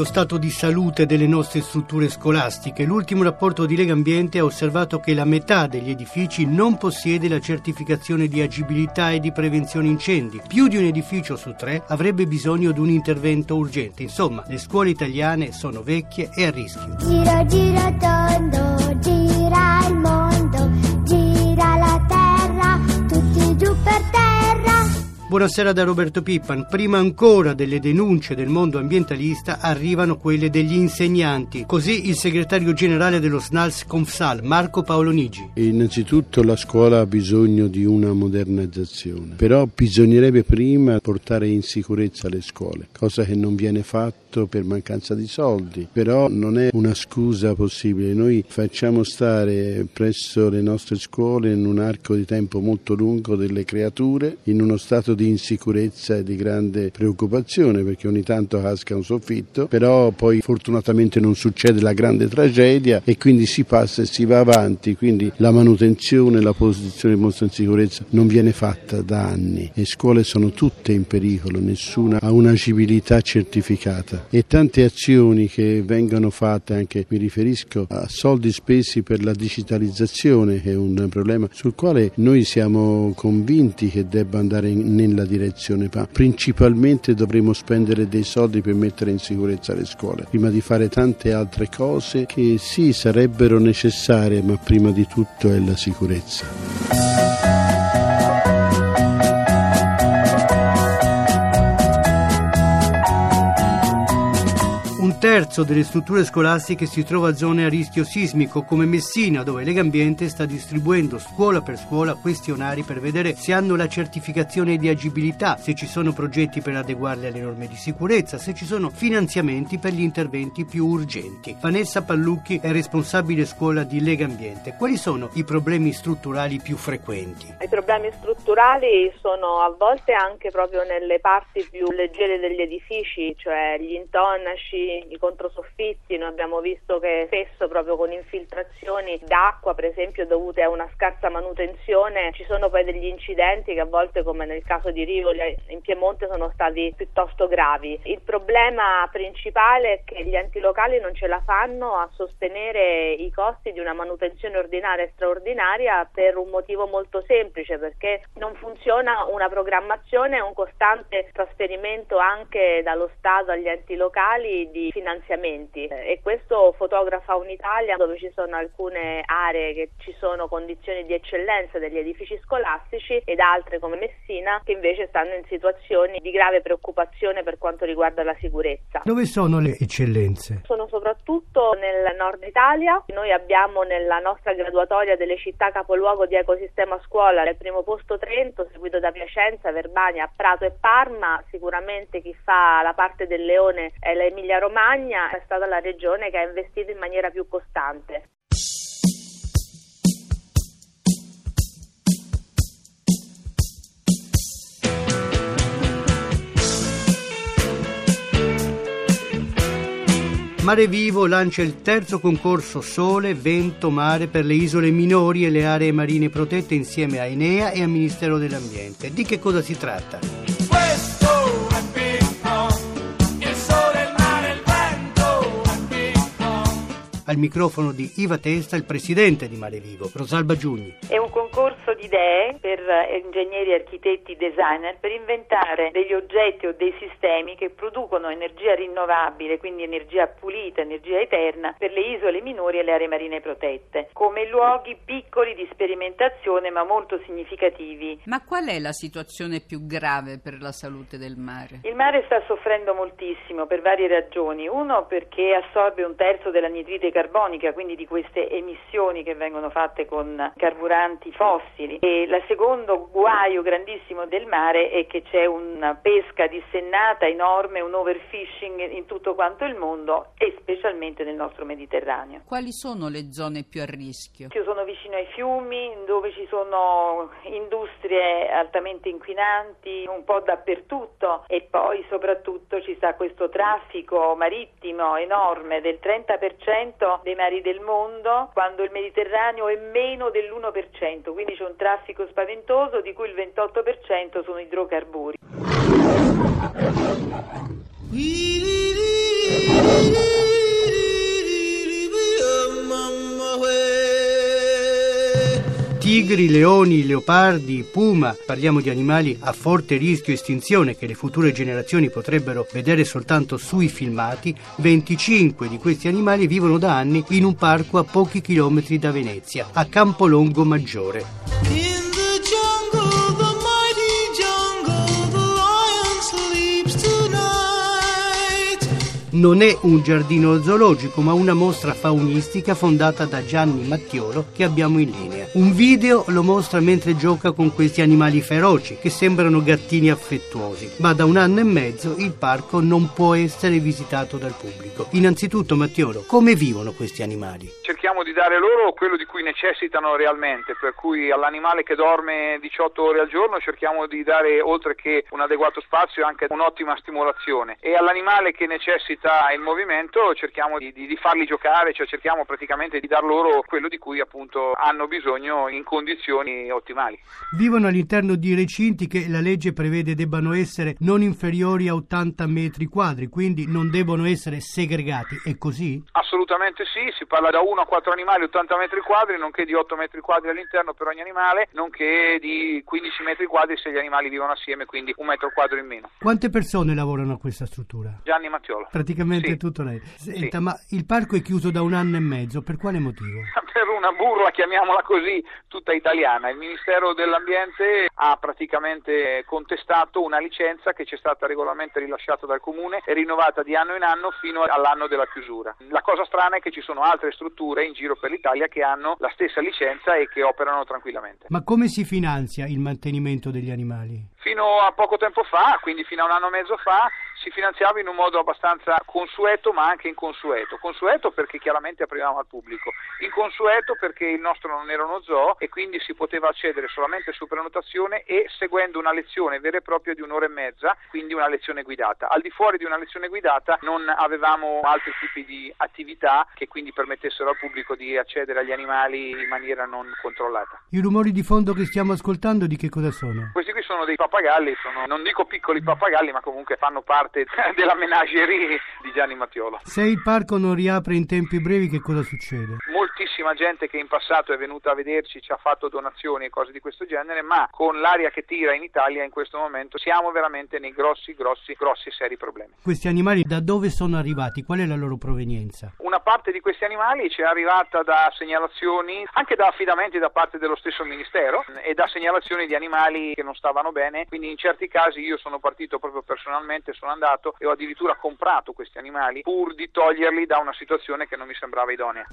Lo stato di salute delle nostre strutture scolastiche? L'ultimo rapporto di Lega Ambiente ha osservato che la metà degli edifici non possiede la certificazione di agibilità e di prevenzione incendi. Più di un edificio su tre avrebbe bisogno di un intervento urgente. Insomma, le scuole italiane sono vecchie e a rischio. Gira, gira tondo, gira Buonasera da Roberto Pippan. Prima ancora delle denunce del mondo ambientalista arrivano quelle degli insegnanti. Così il segretario generale dello SNALS Confsal, Marco Paolo Nigi. Innanzitutto la scuola ha bisogno di una modernizzazione, però bisognerebbe prima portare in sicurezza le scuole, cosa che non viene fatto per mancanza di soldi, però non è una scusa possibile. Noi facciamo stare presso le nostre scuole in un arco di tempo molto lungo delle creature in uno stato di insicurezza e di grande preoccupazione perché ogni tanto casca un soffitto, però poi fortunatamente non succede la grande tragedia e quindi si passa e si va avanti, quindi la manutenzione, la posizione di mostra in sicurezza non viene fatta da anni. Le scuole sono tutte in pericolo, nessuna ha un'agibilità certificata e tante azioni che vengono fatte, anche mi riferisco a soldi spesi per la digitalizzazione che è un problema sul quale noi siamo convinti che debba andare in, nella direzione, ma principalmente dovremo spendere dei soldi per mettere in sicurezza le scuole, prima di fare tante altre cose che sì sarebbero necessarie, ma prima di tutto è la sicurezza. Terzo delle strutture scolastiche si trova zone a rischio sismico, come Messina, dove Lega Ambiente sta distribuendo scuola per scuola questionari per vedere se hanno la certificazione di agibilità, se ci sono progetti per adeguarli alle norme di sicurezza, se ci sono finanziamenti per gli interventi più urgenti. Vanessa Pallucchi è responsabile scuola di Lega Ambiente. Quali sono i problemi strutturali più frequenti? I problemi strutturali sono a volte anche proprio nelle parti più leggere degli edifici, cioè gli intonaci, i controsoffitti, noi abbiamo visto che spesso proprio con infiltrazioni d'acqua, per esempio, dovute a una scarsa manutenzione, ci sono poi degli incidenti che a volte, come nel caso di Rivoli in Piemonte, sono stati piuttosto gravi. Il problema principale è che gli enti locali non ce la fanno a sostenere i costi di una manutenzione ordinaria e straordinaria per un motivo molto semplice, perché non funziona una programmazione e un costante trasferimento anche dallo Stato agli enti locali di finanziamenti e questo fotografa un'Italia dove ci sono alcune aree che ci sono condizioni di eccellenza degli edifici scolastici ed altre come Messina che invece stanno in situazioni di grave preoccupazione per quanto riguarda la sicurezza. Dove sono le eccellenze? Sono soprattutto nel nord Italia, noi abbiamo nella nostra graduatoria delle città capoluogo di ecosistema scuola al primo posto Trento, seguito da Piacenza, Verbania, Prato e Parma, sicuramente chi fa la parte del leone è l'Emilia Romagna è stata la regione che ha investito in maniera più costante. Mare Vivo lancia il terzo concorso Sole, Vento, Mare per le isole minori e le aree marine protette insieme a Enea e al Ministero dell'Ambiente. Di che cosa si tratta? Al microfono di Iva Testa, il presidente di Mare Vivo, Rosalba Giugni. È un concorso di idee per ingegneri, architetti, designer per inventare degli oggetti o dei sistemi che producono energia rinnovabile, quindi energia pulita, energia eterna per le isole minori e le aree marine protette, come luoghi piccoli di sperimentazione ma molto significativi. Ma qual è la situazione più grave per la salute del mare? Il mare sta soffrendo moltissimo per varie ragioni. Uno perché assorbe un terzo della nitrite carbonica, quindi di queste emissioni che vengono fatte con carburanti fossili. E il secondo guaio grandissimo del mare è che c'è una pesca dissennata enorme, un overfishing in tutto quanto il mondo e specialmente nel nostro Mediterraneo. Quali sono le zone più a rischio? Io sono vicino ai fiumi dove ci sono industrie altamente inquinanti un po' dappertutto e poi soprattutto ci sta questo traffico marittimo enorme del 30% dei mari del mondo quando il Mediterraneo è meno dell'1%, quindi c'è un traffico spaventoso di cui il 28% sono idrocarburi. Tigri, leoni, leopardi, puma, parliamo di animali a forte rischio estinzione che le future generazioni potrebbero vedere soltanto sui filmati. 25 di questi animali vivono da anni in un parco a pochi chilometri da Venezia, a Campolongo Maggiore. Non è un giardino zoologico, ma una mostra faunistica fondata da Gianni Mattiolo che abbiamo in linea. Un video lo mostra mentre gioca con questi animali feroci che sembrano gattini affettuosi, ma da un anno e mezzo il parco non può essere visitato dal pubblico. Innanzitutto, Mattiolo, come vivono questi animali? Di dare loro quello di cui necessitano realmente, per cui all'animale che dorme 18 ore al giorno cerchiamo di dare oltre che un adeguato spazio anche un'ottima stimolazione e all'animale che necessita il movimento cerchiamo di, di- di farli giocare, cioè cerchiamo praticamente di dar loro quello di cui appunto hanno bisogno in condizioni ottimali. Vivono all'interno di recinti che la legge prevede debbano essere non inferiori a 80 metri quadri, quindi non devono essere segregati. È così? Assolutamente sì, si parla da 1 a 4 animali 80 metri quadri, nonché di 8 metri quadri all'interno per ogni animale, nonché di 15 metri quadri se gli animali vivono assieme, quindi un metro quadro in meno. Quante persone lavorano a questa struttura? Gianni Mattiola. Praticamente Sì. tutto lei. Senta, ma il parco è chiuso da un anno e mezzo, per quale motivo? Per una burla, chiamiamola così, tutta italiana. Il Ministero dell'Ambiente ha praticamente contestato una licenza che ci è stata regolarmente rilasciata dal Comune e rinnovata di anno in anno fino all'anno della chiusura. La cosa strana è che ci sono altre strutture in giro per l'Italia che hanno la stessa licenza e che operano tranquillamente. Ma come si finanzia il mantenimento degli animali? Fino a poco tempo fa, quindi fino a un anno e mezzo fa, si finanziava in un modo abbastanza consueto ma anche inconsueto. Consueto perché chiaramente aprivamo al pubblico, inconsueto perché il nostro non era uno zoo e quindi si poteva accedere solamente su prenotazione e seguendo una lezione vera e propria di un'ora e mezza, quindi una lezione guidata. Al di fuori di una lezione guidata non avevamo altri tipi di attività che quindi permettessero al pubblico di accedere agli animali in maniera non controllata. I rumori di fondo che stiamo ascoltando di che cosa sono? Questi qui sono dei pappagalli, sono, non dico piccoli pappagalli, ma comunque fanno parte della menagerie di Gianni Mattiolo. Se il parco non riapre in tempi brevi, che cosa succede? Moltissima gente che in passato è venuta a vederci, ci ha fatto donazioni e cose di questo genere, ma con l'aria che tira in Italia in questo momento siamo veramente nei grossi, grossi, grossi seri problemi. Questi animali da dove sono arrivati? Qual è la loro provenienza? Una parte di questi animali ci è arrivata da segnalazioni, anche da affidamenti da parte dello stesso Ministero e da segnalazioni di animali che non stavano bene, quindi in certi casi io sono partito proprio personalmente, sono andato e ho addirittura comprato questi animali pur di toglierli da una situazione che non mi sembrava idonea.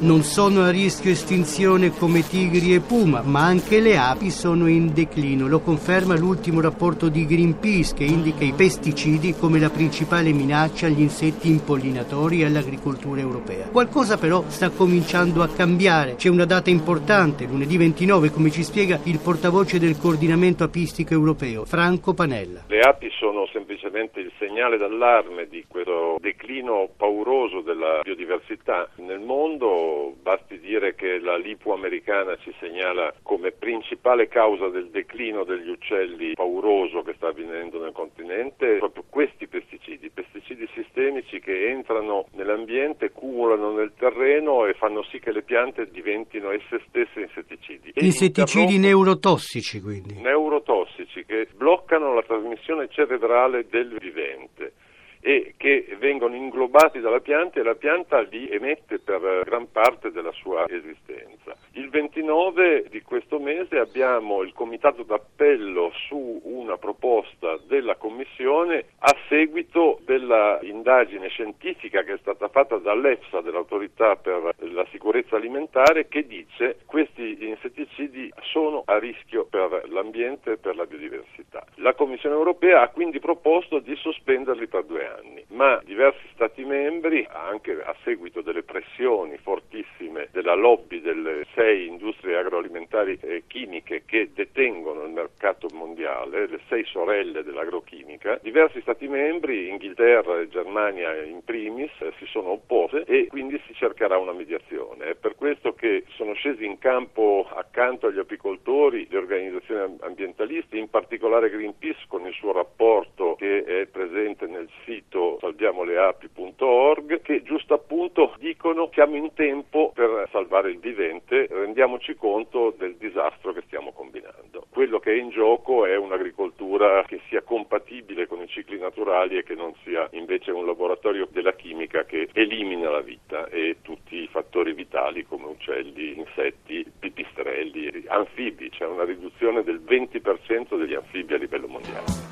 Non sono a rischio estinzione come tigri e puma, ma anche le api sono in declino. Lo conferma l'ultimo rapporto di Greenpeace che indica i pesticidi come la principale minaccia agli insetti impollinatori e all'agricoltura europea. Qualcosa però sta cominciando a cambiare. C'è una data importante, lunedì 29, come ci spiega il portavoce del coordinamento apistico europeo, Franco Panella. Le api sono semplicemente il segnale d'allarme di questo declino pauroso della biodiversità nel mondo. Basti dire che la Lipu americana ci segnala come principale causa del declino degli uccelli pauroso che sta avvenendo nel continente proprio questi pesticidi, pesticidi sistemici che entrano nell'ambiente, cumulano nel terreno e fanno sì che le piante diventino esse stesse insetticidi. Insetticidi neurotossici, quindi. neurotossici che bloccano la trasmissione cerebrale del vivente e che vengono inglobati dalla pianta e la pianta li emette per gran parte della sua esistenza. Il 29 di questo mese abbiamo il comitato d'appello su una proposta della Commissione a seguito della indagine scientifica che è stata fatta dall'EFSA, dell'autorità per la sicurezza alimentare, che dice che questi insetticidi sono a rischio per l'ambiente e per la biodiversità. La Commissione europea ha quindi proposto di sospenderli per due anni, ma diversi Stati membri, anche a seguito delle pressioni fortissime della lobby delle sei industrie agroalimentari e chimiche che detengono il mercato mondiale, le sei sorelle dell'agrochimica, diversi Stati membri, Inghilterra e Germania in primis, si sono oppose e quindi si cercherà una mediazione. È per questo che sono scesi in campo accanto agli apicoltori le organizzazioni ambientaliste, in particolare Greenpeace con il suo rapporto che è presente nel sito salviamoleapi.org che giusto appunto dicono siamo in tempo per salvare il vivente, rendiamoci conto del disastro che stiamo combinando. Quello che è in gioco è un'agricoltura che sia compatibile con i cicli naturali e che non sia invece un laboratorio della chimica che elimina la vita e tutti i fattori vitali come uccelli, insetti, pipistrelli, anfibi, c'è una riduzione del 20% degli anfibi a livello mondiale.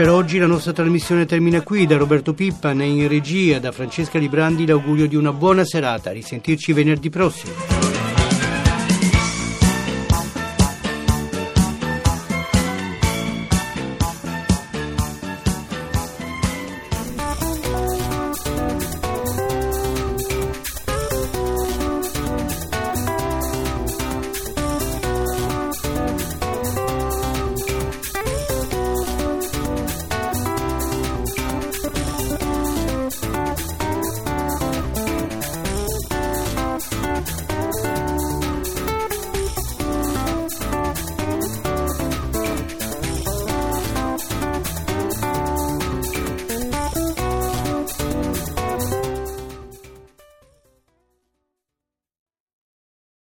Per oggi la nostra trasmissione termina qui. Da Roberto Pippan e in regia da Francesca Librandi l'augurio di una buona serata. Risentirci venerdì prossimo.